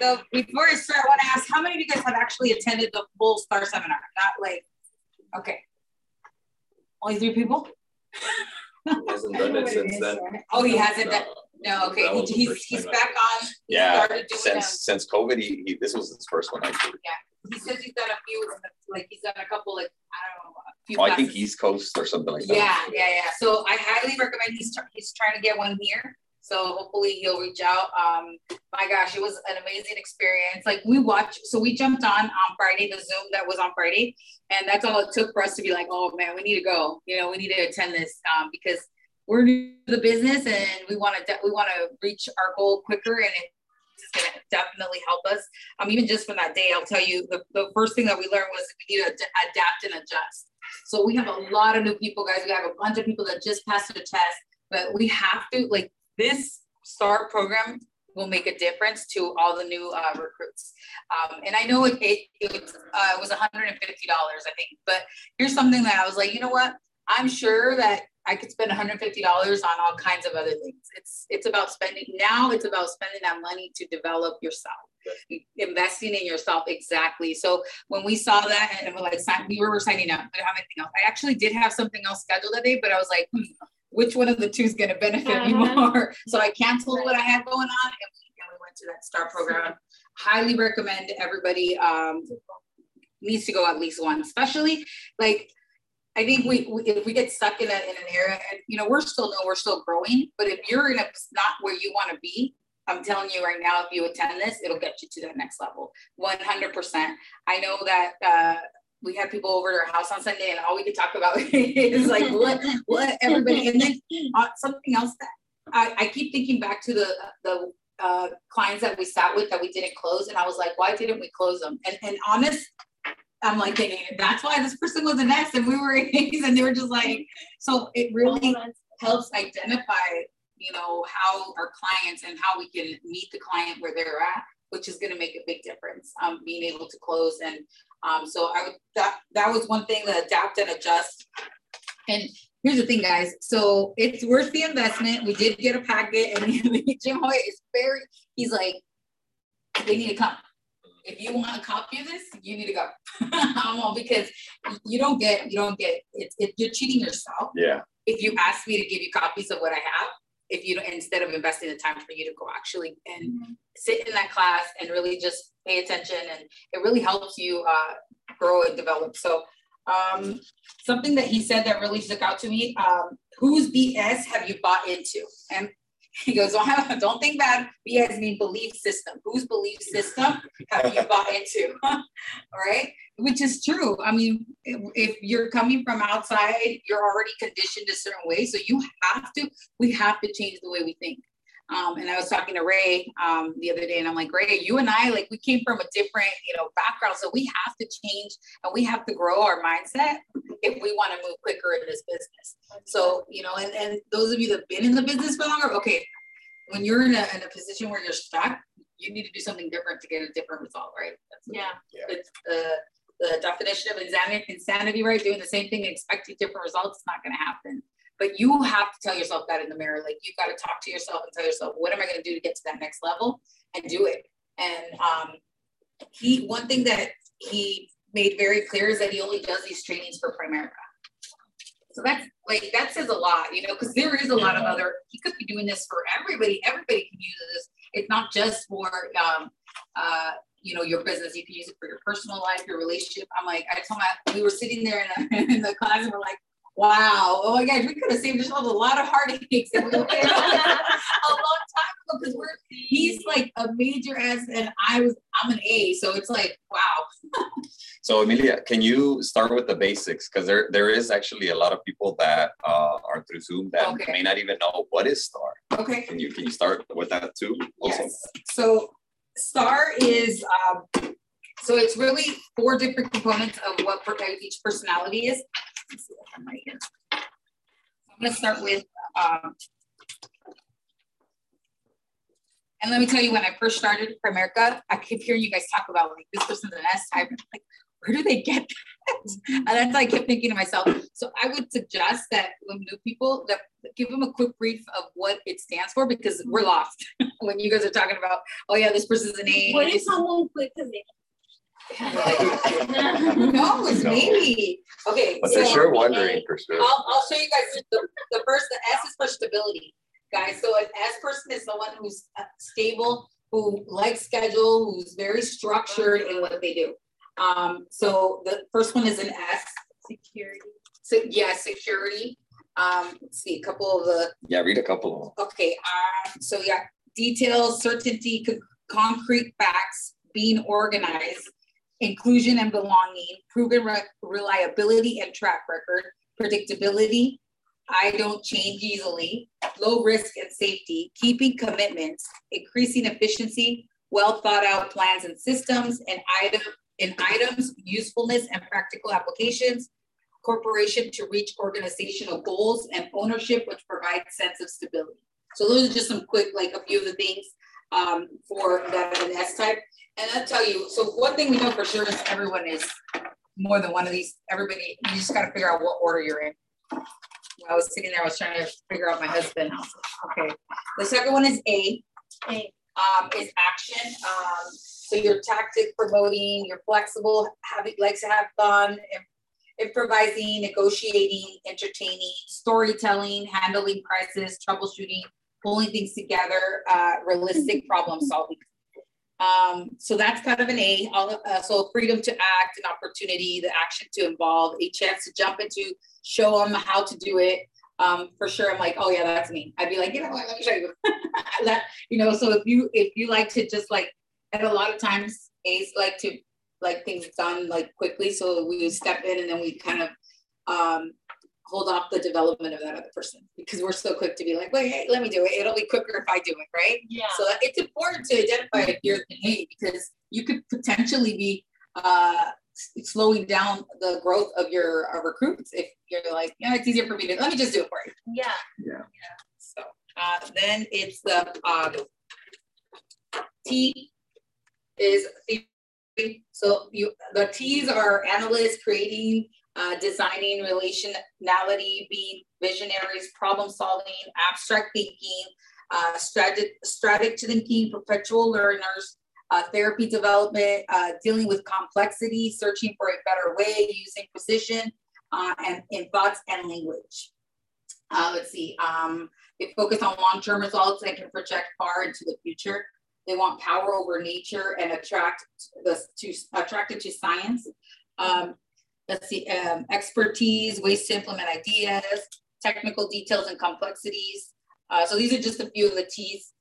So before I start, I want to ask how many of you guys have actually attended the full STAR seminar? Not like, okay. Only three people? He hasn't done it since then. Oh, he hasn't done, no, okay, the he's, he's back on. He Yeah, doing since since COVID, he, he this was his first one actually. He says he's done a few, like he's done a couple, like, I don't know, Oh, I think. East Coast or something like that. Yeah, yeah, yeah. So I highly recommend he's he's trying to get one here. So hopefully he'll reach out. Um, my gosh, it was an amazing experience. Like we watched, so we jumped on on Friday, the Zoom that was on Friday, and that's all it took for us to be like, oh man, we need to go. You know, we need to attend this um, because we're new to the business and we want to we want to reach our goal quicker and it's going to definitely help us. Um, even just from that day, I'll tell you the, the first thing that we learned was we need to ad- adapt and adjust. So we have a lot of new people, guys. We have a bunch of people that just passed the test, but we have to like this STAR program will make a difference to all the new uh, recruits. Um, and I know it, it, it was, uh, was $150, I think, but here's something that I was like, you know what? I'm sure that I could spend $150 on all kinds of other things. It's it's about spending now. It's about spending that money to develop yourself, investing in yourself exactly. So when we saw that and we're like, we were signing up. I don't have anything else. I actually did have something else scheduled that day, but I was like, hmm, which one of the two is going to benefit me Uh-huh. more? So I canceled what I had going on and we, and we went to that STAR program. Highly recommend everybody um, needs to go at least one, especially like I think we, we if we get stuck in, a, in an era, and you know, we're still no, we're still growing. But if you're in a not where you want to be, I'm telling you right now, if you attend this, it'll get you to that next level, 100. percent I know that uh, we had people over to our house on Sunday, and all we could talk about is like what what everybody, and then uh, something else that I, I keep thinking back to the the uh, clients that we sat with that we didn't close, and I was like, why didn't we close them? And and honest, I'm like that's why this person was the next, and we were A's, and they were just like, so it really helps identify, you know, how our clients and how we can meet the client where they're at, which is going to make a big difference. Um, being able to close, and um, so I would that that was one thing to adapt and adjust. And here's the thing, guys. So it's worth the investment. We did get a packet, and Jim Hoy is very. He's like, they need to come if you want a copy of this, you need to go. um, because you don't get, you don't get, it's, it, you're cheating yourself. Yeah. If you ask me to give you copies of what I have, if you don't, instead of investing the time for you to go actually and sit in that class and really just pay attention and it really helps you uh, grow and develop. So um, something that he said that really stuck out to me, um, whose BS have you bought into? And he goes, don't, don't think bad. BS mean belief system. Whose belief system have you bought into? All right. Which is true. I mean, if, if you're coming from outside, you're already conditioned a certain way. So you have to, we have to change the way we think. Um, and I was talking to Ray um, the other day, and I'm like, Ray, you and I, like, we came from a different, you know, background, so we have to change and we have to grow our mindset if we want to move quicker in this business. So, you know, and, and those of you that've been in the business for longer, okay, when you're in a, in a position where you're stuck, you need to do something different to get a different result, right? That's Yeah. it's the the definition of insanity, insanity, right? Doing the same thing and expecting different results is not going to happen. But you have to tell yourself that in the mirror. Like you've got to talk to yourself and tell yourself, what am I going to do to get to that next level and do it. And um, he, one thing that he made very clear is that he only does these trainings for Primerica. So that's like that says a lot, you know, because there is a lot of other. He could be doing this for everybody. Everybody can use this. It's not just for um, uh, you know your business. You can use it for your personal life, your relationship. I'm like, I told my we were sitting there in the, in the class and we're like, wow, oh my gosh, we could have saved ourselves a lot of heartaches and we were a long time ago because we're he's like a major S and I was I'm an A, so it's like wow. So Emilia, can you start with the basics? Because there there is actually a lot of people that uh, are through Zoom that Okay. may not even know what is Star. Okay. Can you can you start with that too? Also? Yes. So STAR is um, so it's really four different components of what per- each personality is. Let's see if I'm right here. I'm going to start with. Um, and let me tell you, when I first started Primerica, I keep hearing you guys talk about like this person's an S type. Like, where do they get that? And that's I kept thinking to myself. So I would suggest that when new people that give them a quick brief of what it stands for because we're lost when you guys are talking about, oh yeah, this person's an A. What if someone quit because they Who knows? Maybe. Okay. But they're so- sure wondering for sure. I'll, I'll show you guys the, the first, the S is for stability, guys. So an S person is someone who's uh, stable, who likes schedule, who's very structured in what they do. Um, so the first one is an S. security. So yeah, security. Um, let's see, a couple of the Yeah, read a couple of them. Okay, um, so yeah, details, certainty, co- concrete facts, being organized, inclusion and belonging, proven re- reliability and track record, predictability, I don't change easily, low risk and safety, keeping commitments, increasing efficiency, well thought out plans and systems, and item in items, usefulness and practical applications, corporation to reach organizational goals and ownership, which provides sense of stability. So those are just some quick, like a few of the things um, for that an S type. And I'll tell you, so one thing we know for sure is everyone is more than one of these. Everybody, you just got to figure out what order you're in. I was sitting there, I was trying to figure out my husband. I was like, okay. The second one is A. A. Um, is action. Um, so you're tactic promoting, you're flexible, having likes to have fun, improvising, negotiating, entertaining, storytelling, handling crisis, troubleshooting, pulling things together, uh, realistic problem solving. Um, so that's kind of an A. All, uh, so freedom to act, an opportunity, the action to involve, a chance to jump into, show them how to do it. Um, for sure, I'm like, oh yeah, that's me. I'd be like, you know what, let me show you. that, you know, so if you if you like to just like, and a lot of times A's like to like things done like quickly, so we would step in and then we kind of um, hold off the development of that other person because we're so quick to be like, wait, hey, let me do it. It'll be quicker if I do it, right? Yeah. So it's important to identify if you're an A because you could potentially be uh, slowing down the growth of your uh, recruits if you're like, yeah, it's easier for me to let me just do it for you. Yeah. Yeah. So uh, then it's the um, T is theory. so you the T's are analysts creating, uh, designing, relationality, being visionaries, problem solving, abstract thinking, uh, strategic, thinking, perpetual learners, uh, therapy development, uh, dealing with complexity, searching for a better way, using precision, uh, and in thoughts and language. Uh, let's see. Um, they focus on long-term results and can project far into the future. They want power over nature and attract the to attracted to science. Um, let's see. Um, expertise, ways to implement ideas, technical details and complexities. Uh, so these are just a few of the T's.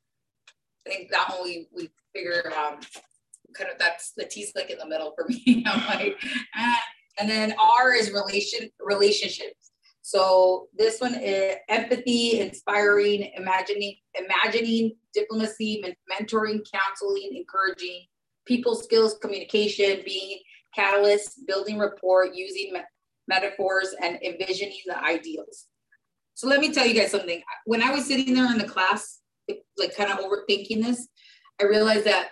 I think that one we we figure um, kind of that's the T's like in the middle for me. I'm like, ah. and then R is relation relationships. So this one is empathy, inspiring, imagining, imagining, diplomacy, mentoring, counseling, encouraging, people skills, communication, being catalyst, building rapport, using me- metaphors, and envisioning the ideals. So let me tell you guys something. When I was sitting there in the class, like kind of overthinking this, I realized that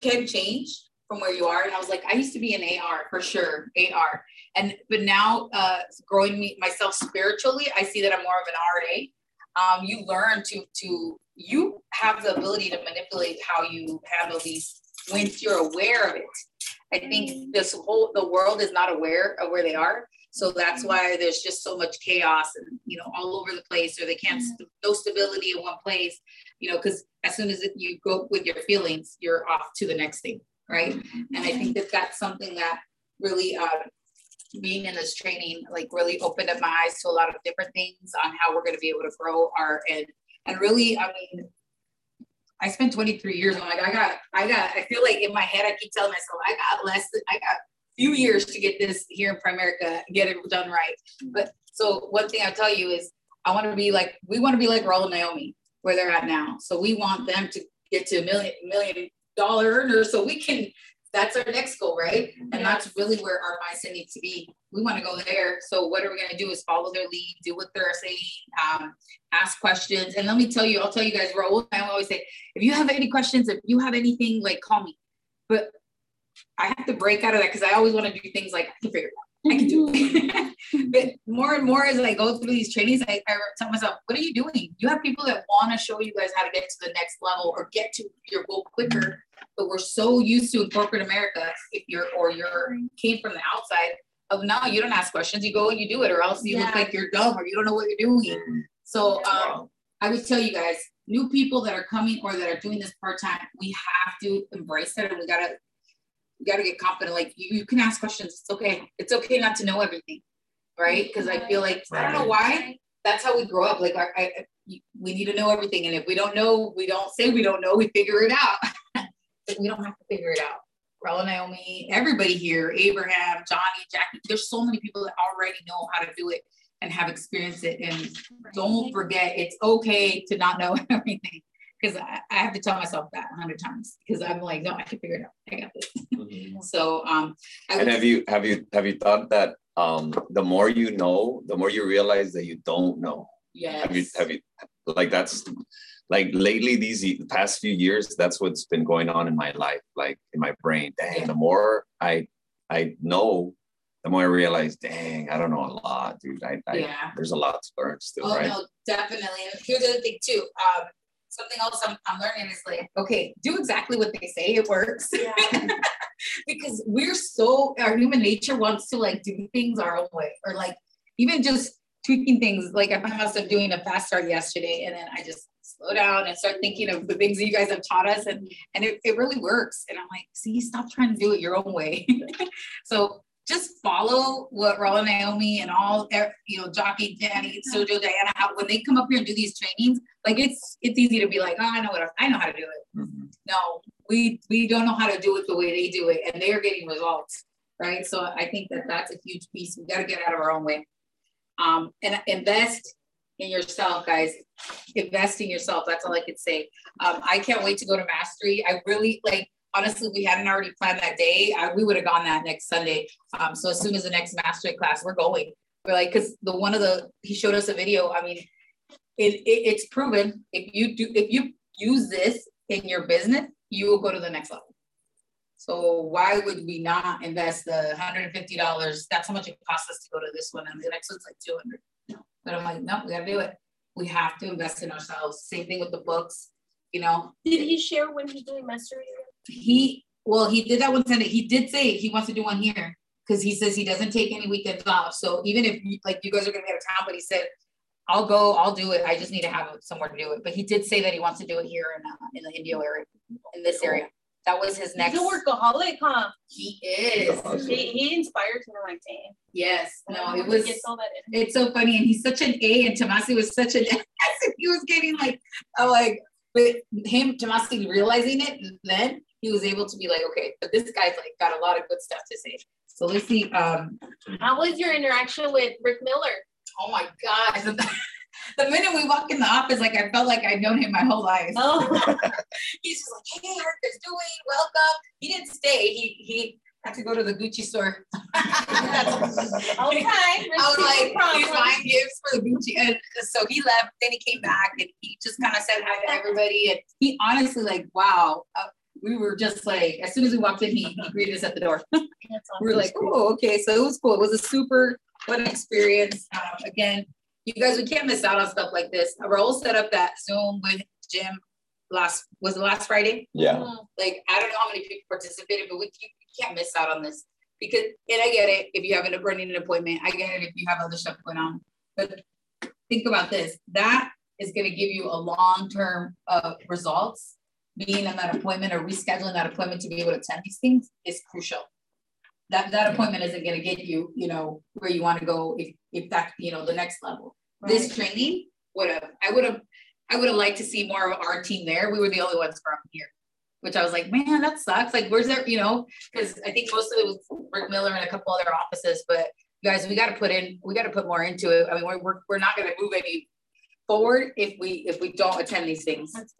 can change from where you are. And I was like, I used to be an AR for sure, AR. And but now uh growing me myself spiritually, I see that I'm more of an RA. Um, you learn to to you have the ability to manipulate how you handle these once you're aware of it. I think mm. this whole the world is not aware of where they are. So that's mm. why there's just so much chaos and you know all over the place, or they can't mm. st- no stability in one place, you know, because as soon as it, you go with your feelings, you're off to the next thing, right? Mm-hmm. And I think that that's something that really uh, being in this training like really opened up my eyes to a lot of different things on how we're going to be able to grow our and and really, I mean, I spent 23 years. I'm like, I got, I got, I feel like in my head, I keep telling myself, I got less, than, I got few years to get this here in Primerica, get it done right. But so one thing I'll tell you is I want to be like, we want to be like Raul and Naomi where they're at now. So we want them to get to a million, million dollar earners so we can, that's our next goal, right? And that's really where our mindset needs to be. We want to go there. So what are we going to do is follow their lead, do what they're saying, um, ask questions. And let me tell you, I'll tell you guys, Raul, I always say, if you have any questions, if you have anything, like call me. But I have to break out of that because I always want to do things like I can figure it out. I can do it. but more and more as I go through these trainings, I, I tell myself, what are you doing? You have people that want to show you guys how to get to the next level or get to your goal quicker. But we're so used to in corporate America, if you're or you're came from the outside of no, you don't ask questions, you go and you do it, or else you look like you're dumb or you don't know what you're doing. So um, I would tell you guys, new people that are coming or that are doing this part time, we have to embrace it, and we gotta we gotta get confident. Like you, you can ask questions. It's okay. It's okay not to know everything, right? Because I feel like I don't know why. That's how we grow up. Like I, I, we need to know everything, and if we don't know, we don't say we don't know. We figure it out. but we don't have to figure it out. Raul, Naomi, everybody here, Abraham, Johnny, Jackie. There's so many people that already know how to do it and have experienced it. And don't forget, it's okay to not know everything. Because I, I have to tell myself that a hundred times. Because I'm like, no, I can figure it out. I got this. Mhm. So um, I And have you have you have you thought that um the more you know, the more you realize that you don't know. yes. Have you have you like that's like lately these past few years that's what's been going on in my life like in my brain dang Yeah. the more i i know the more i realize dang i don't know a lot dude i, I Yeah. there's a lot to learn still Oh right no, definitely. And here's the other thing too. Um, something else I'm, I'm learning is like, okay, do exactly what they say. It works. Yeah. because we're so our human nature wants to like do things our own way or like even just tweaking things like i found myself doing a fast start yesterday and then i just slow down and start thinking of the things that you guys have taught us and and it, it really works and i'm like see stop trying to do it your own way so follow what Raul Naomi and all e- you know Jackie Danny Sojo Diana how when they come up here and do these trainings like it's it's easy to be like oh I know what I, I know how to do it Mhm. no, we we don't know how to do it the way they do it, and they are getting results, right? So I think that that's a huge piece. We got to get out of our own way, um, and invest in yourself, guys. Invest in yourself. That's all I could say. Um, I can't wait to go to mastery. I really like. Honestly, we hadn't already planned that day. I, we would have gone that next Sunday. Um, so as soon as the next mastery class, we're going. We're like, because the one of the he showed us a video. I mean, it, it it's proven if you do if you use this in your business, you will go to the next level. So why would we not invest the hundred and fifty dollars? That's how much it costs us to go to this one, and the next one's like two hundred. But I'm like, no, we gotta do it. We have to invest in ourselves. Same thing with the books. You know, Did he share when he's doing mastery? He well, he did that one Sunday. He did say he wants to do one here because he says he doesn't take any weekends off. So even if like you guys are gonna be out of town, but he said, I'll go, I'll do it. I just need to have somewhere to do it. But he did say that he wants to do it here in uh, in the Indio area, in this area. That was his next. He's a workaholic, huh? He is. He, he inspires me like, dang. Yes. No, it was. get all that in. It's so funny, and he's such an A, and Tomasi was such an S. He was getting like, I'm like, but him, Tomasi realizing it, then he was able to be like, okay, but this guy's like got a lot of good stuff to say. So let's see. Um, How was your interaction with Rick Miller? oh my gosh. The minute we walk in the office, like I felt like I'd known him my whole life. Oh, He's just like, hey, you guys doing? Welcome. He didn't stay. He he had to go to the Gucci store. okay. I was like, buying gifts for the Gucci. And so he left, then he came back and he just kind of said hi to everybody. And he honestly, like, wow. Uh, we were just like, as soon as we walked in, he, he greeted us at the door. We were like, oh, okay. So it was cool. It was a super fun experience. Um, again, you guys, we can't miss out on stuff like this. Raul set up that Zoom with Jim last, was it last Friday? yeah like I don't know how many people participated, but we, you can't miss out on this because and I get it if you have an running an appointment. I get it if you have other stuff going on. But think about this: that is going to give you a long term uh, results. Being in that appointment or rescheduling that appointment to be able to attend these things is crucial. That that appointment isn't going to get you, you know, where you want to go if if that you know the next level. This training would have I would have I would have liked to see more of our team there. We were the only ones from here, which I was like, man, that sucks. Like, where's there, you know, because I think most of it was Rick Miller and a couple other offices, but guys, we got to put in, we got to put more into it. I mean, we're, we're, we're not going to move any forward if we, if we don't attend these things. That's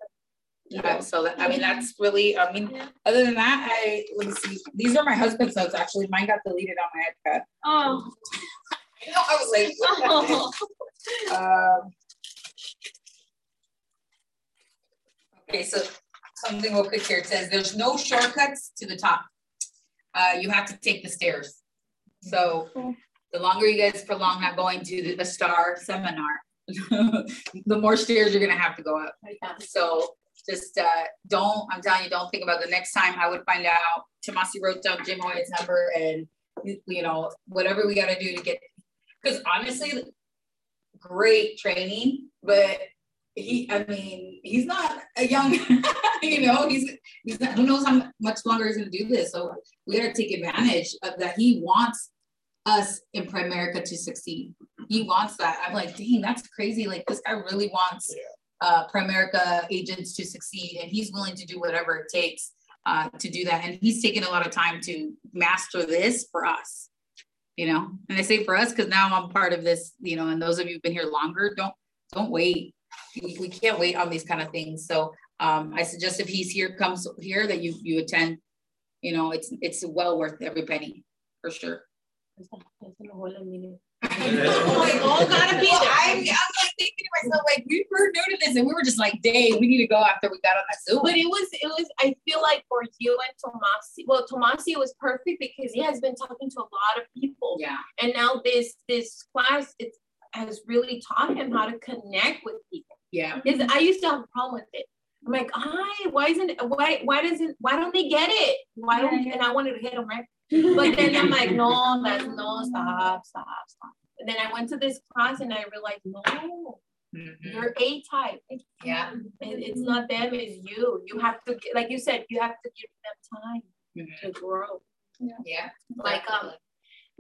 Uh, so that, I mean, that's really, I mean, Yeah. other than that, I, let me see, these are my husband's notes, actually. Mine got deleted on my iPad. Oh. I know, I was like, oh. Um, Okay, so something real quick here. It says there's no shortcuts to the top. uh, you have to take the stairs. So the longer you guys prolong not going to the, the star seminar, the more stairs you're gonna have to go up. So just uh, don't, I'm telling you, don't think about the next time I would find out. Tomasi wrote down Jim Hoyt's number and you know, whatever we gotta do to get, because honestly, great training, but he, I mean, he's not a young, you know, he's, he's not, who knows how much longer he's gonna do this. So we gotta take advantage of that. He wants us in Primerica to succeed. He wants that. I'm like, dang, that's crazy. Like this guy really wants uh, Primerica agents to succeed, and he's willing to do whatever it takes uh, to do that. And he's taken a lot of time to master this for us. You know, and I say for us because now I'm part of this. You know, and those of you who've been here longer, don't don't wait. We, can't wait on these kind of things. So um, I suggest if he's here, comes here, that you you attend. You know, it's it's well worth every penny for sure. like, all gotta be. I'm, I'm like thinking to myself, like we were new to this, and we were just like, "Dang, we need to go after we got on that Zoom." But it was, it was. I feel like for you and Tomasi, well, Tomasi was perfect because he has been talking to a lot of people, Yeah, and now this this class it has really taught him how to connect with people. yeah, Because I used to have a problem with it. I'm like, hi, why isn't it? Why why doesn't why don't they get it? Why don't? Yeah, yeah. And I wanted to hit them right. But then I'm like, no, that's no, stop, stop, stop. And then I went to this class and I realized, no, Mhm. you're A type. yeah, It- it's not them, it's you. You have to, like you said, you have to give them time Mhm. to grow. yeah. Like um,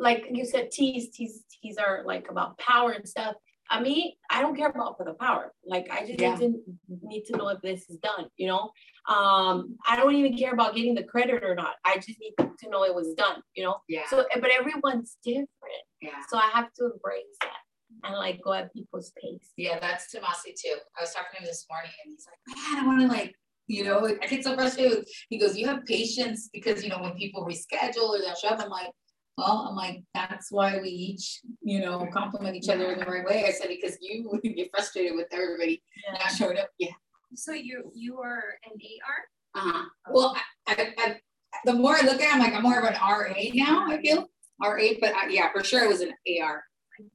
like you said, teas, teas, teas are like about power and stuff. I mean, I don't care about for the power. Like I just Yeah. need to need to know if this is done. You know, um, I don't even care about getting the credit or not. I just need to know it was done. You know, yeah, so but everyone's different, yeah. so I have to embrace that and like go at people's pace. Yeah, that's Tomasi too. I was talking to him this morning and he's like, man, I want to like, you know, I get so frustrated. He goes, you have patience because, you know, when people reschedule or they'll show up, I'm like, well, I'm like, that's why we each, you know, compliment each other in the right way. I said, because you would get frustrated with everybody not showing up. Yeah. So you you are an AR? Uh-huh. Well, I, I, I, the more I look at it, I'm like, I'm more of an RA now, I feel. RA, but I, yeah, for sure it was an AR.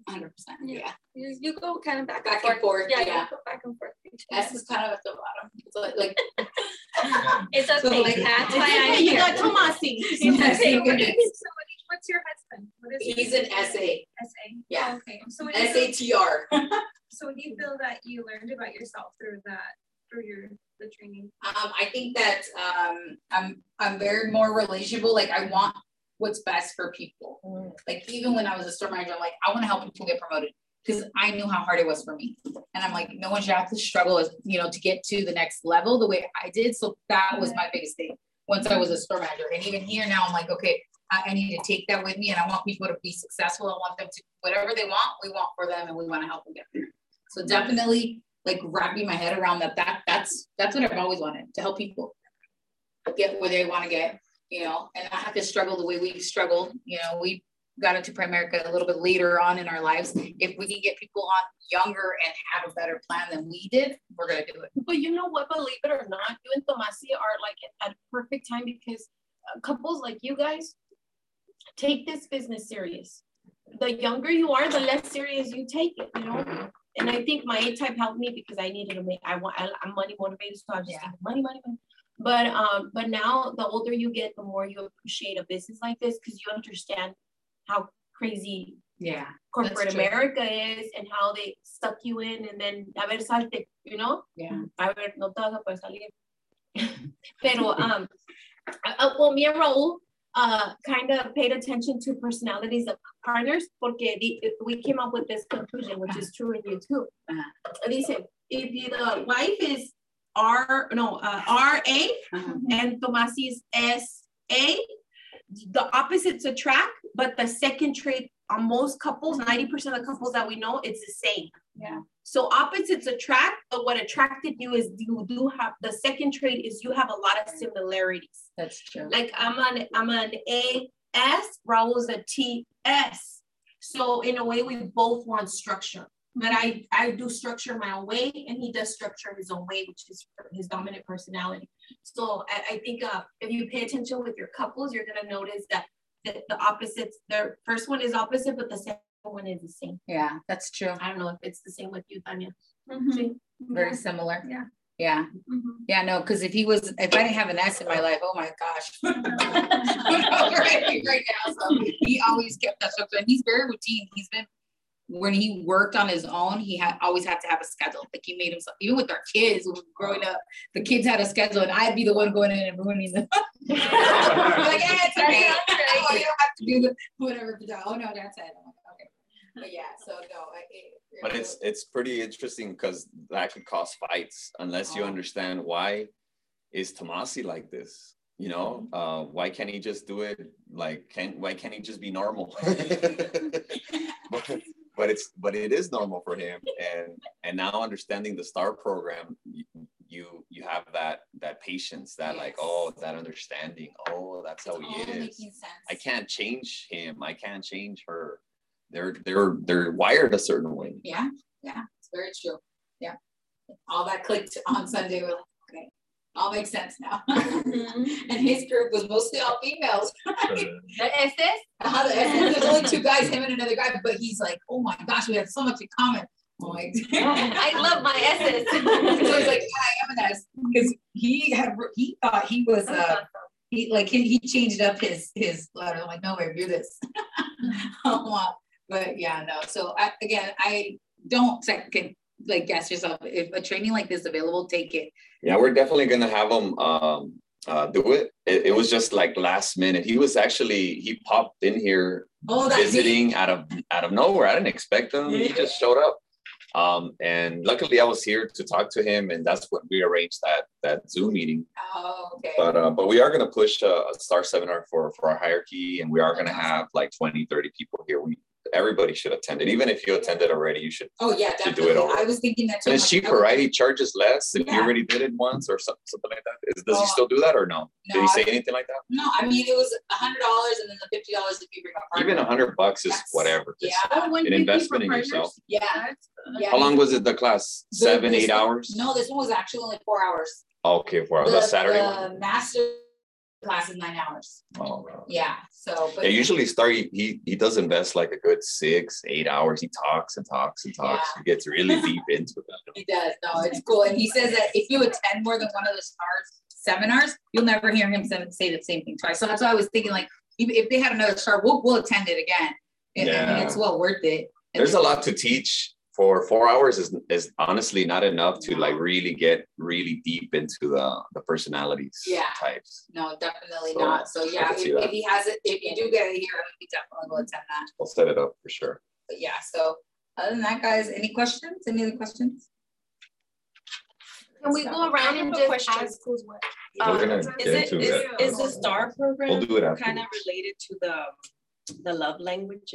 100%. Yeah. You, you go kind of back, Back and and forth. forth. Yeah, Yeah. you go back and forth. Between S is kind of at the bottom. It's like, like It's So, okay. like- That's It's why okay, I'm you got Tomasi. Yes, Okay, thank what is, goodness. so what is, what's your husband? What is he's an name? SA. SA. Yeah. Oh, okay. So what do you feel, SATR. so what do you feel that you learned about yourself through that through your the training? Um, I think that um, I'm I'm very more relatable. Like I want what's best for people. Like even when I was a store manager, I'm like I want to help people get promoted because I knew how hard it was for me. And I'm like, no one should have to struggle, as you know, to get to the next level the way I did. So that was my biggest thing once I was a store manager. And even here now, I'm like, okay, I, I need to take that with me, and I want people to be successful. I want them to whatever they want, we want for them, and we want to help them get there. So definitely like wrapping my head around that that that's that's what I've always wanted to help people get where they want to get, you know, and I have to struggle the way we struggle. You know, we got into Primerica a little bit later on in our lives. If we can get people on younger and have a better plan than we did, we're gonna do it. But you know what? Believe it or not, you and Tomasi are like at a perfect time because uh, couples like you guys take this business serious. The younger you are, the less serious you take it. You know. And I think my A type helped me because I needed to make. I want. I, I'm money motivated, so I was just Yeah. money, money, money. But um, but now the older you get, the more you appreciate a business like this because you understand how crazy Yeah. corporate. America is and how they suck you in and then a ver salte, you know? Yeah. A ver, no te vas a poder salir. Pero, um, uh, well, me and Raul uh, kind of paid attention to personalities of partners porque the, we came up with this conclusion, which is true in you too. Uh-huh. Dice, if you, the wife is R, no, uh, RA Uh-huh. and Tomasi is SA, the opposites attract, but the second trait on most couples, 90% of the couples that we know, it's the same. Yeah. So opposites attract, but what attracted you is you do have the second trait is you have a lot of similarities. That's true. Like I'm an I'm an AS, Raul's a TS. So in a way, we both want structure. but I, I do structure my own way and he does structure his own way, which is his dominant personality. So I, I think uh, if you pay attention with your couples, you're gonna notice that the, the opposites, the first one is opposite, but the second one is the same. Yeah, that's true. I don't know if it's the same with you, Tanya. Mhm. Very similar. Yeah. Yeah. Mhm. Yeah, no, because if he was, if I didn't have an S in my life, oh my gosh. right, right now, so he always kept that structure, and he's very routine. He's been when he worked on his own, he had always had to have a schedule. Like he made himself, even with our kids when we growing up, the kids had a schedule, and I'd be the one going in and ruining them. like, yeah, it's okay. oh, you don't have to do the whatever. Oh no, that's it. Okay. But yeah, so no, I, it, But it's it's pretty interesting because that could cause fights unless you Oh. understand why is Tomasi like this. You know, uh, why can't he just do it like can why can't he just be normal? but, but it's but it is normal for him and and now understanding the star program you you, have that that patience that like oh that understanding oh that's how he is sense. I can't change him I can't change her they're they're they're wired a certain way Yeah, yeah, it's very true. Yeah. All that clicked on Sunday. We're like, all makes sense now. and his group was mostly all females. The SS? Uh, and There's only two guys, him and another guy, but he's like, oh my gosh, we have so much in common. I'm like, I love my SS. so he's like, yeah, I am an S because he had he thought he was uh he like he, he changed up his his letter. I'm like, no, babe, you're this. Oh, but yeah, no. So I again, I don't second like guess yourself. If a training like this is available, take it. Yeah, we're definitely gonna have him um, uh, do it. it. It was just like last minute. He was actually he popped in here Oh, visiting out of out of nowhere. I didn't expect him. He just showed up. Um, and luckily I was here to talk to him, and that's when we arranged that that Zoom meeting. Oh, okay. But uh, but we are gonna push a, a star seminar for for our hierarchy, and we are gonna have like 20, 30 people here. We everybody should attend it. Even if you attended already, you should. oh yeah, to do it definitely. I was thinking that too. And it's cheaper, right? He charges less if you already did it once or something, something like that. Is, does he Oh. still do that or no? Did he say I- anything like that? No, I mean it was a hundred dollars and then the fifty dollars if you bring a partner. Even a hundred bucks is Yes. whatever. It's Yeah. An investment in yourself. Yeah, yeah. How long was it, the class? The- Seven, this eight hours? No, this one was actually only four hours. Okay, for the Saturday one? Master class is nine hours. Oh, wow. Yeah, so. but Yeah, usually Star, he, he he does invest like a good six, eight hours. He talks and talks and talks. He gets really deep into it. He does. No, it's cool. And he says that if you attend more than one of the stars seminars, you'll never hear him say the same thing twice. So that's why I was thinking like, if, they had another star, we'll, we'll attend it again. Yeah. it's well worth it. There's a lot to teach. For four hours is is honestly not enough to like really get really deep into the the personalities Yeah. types. No, definitely So, not. So yeah, if, if he has it, if you do get it here, we definitely will attend that. We'll set it up for sure. But yeah, so other than that, guys, any questions? Any other questions? Can we go around and I have a just question. ask who's what? We're Um, gonna Is get it, into is, that. is the STAR We'll program kind of related to the, the love languages?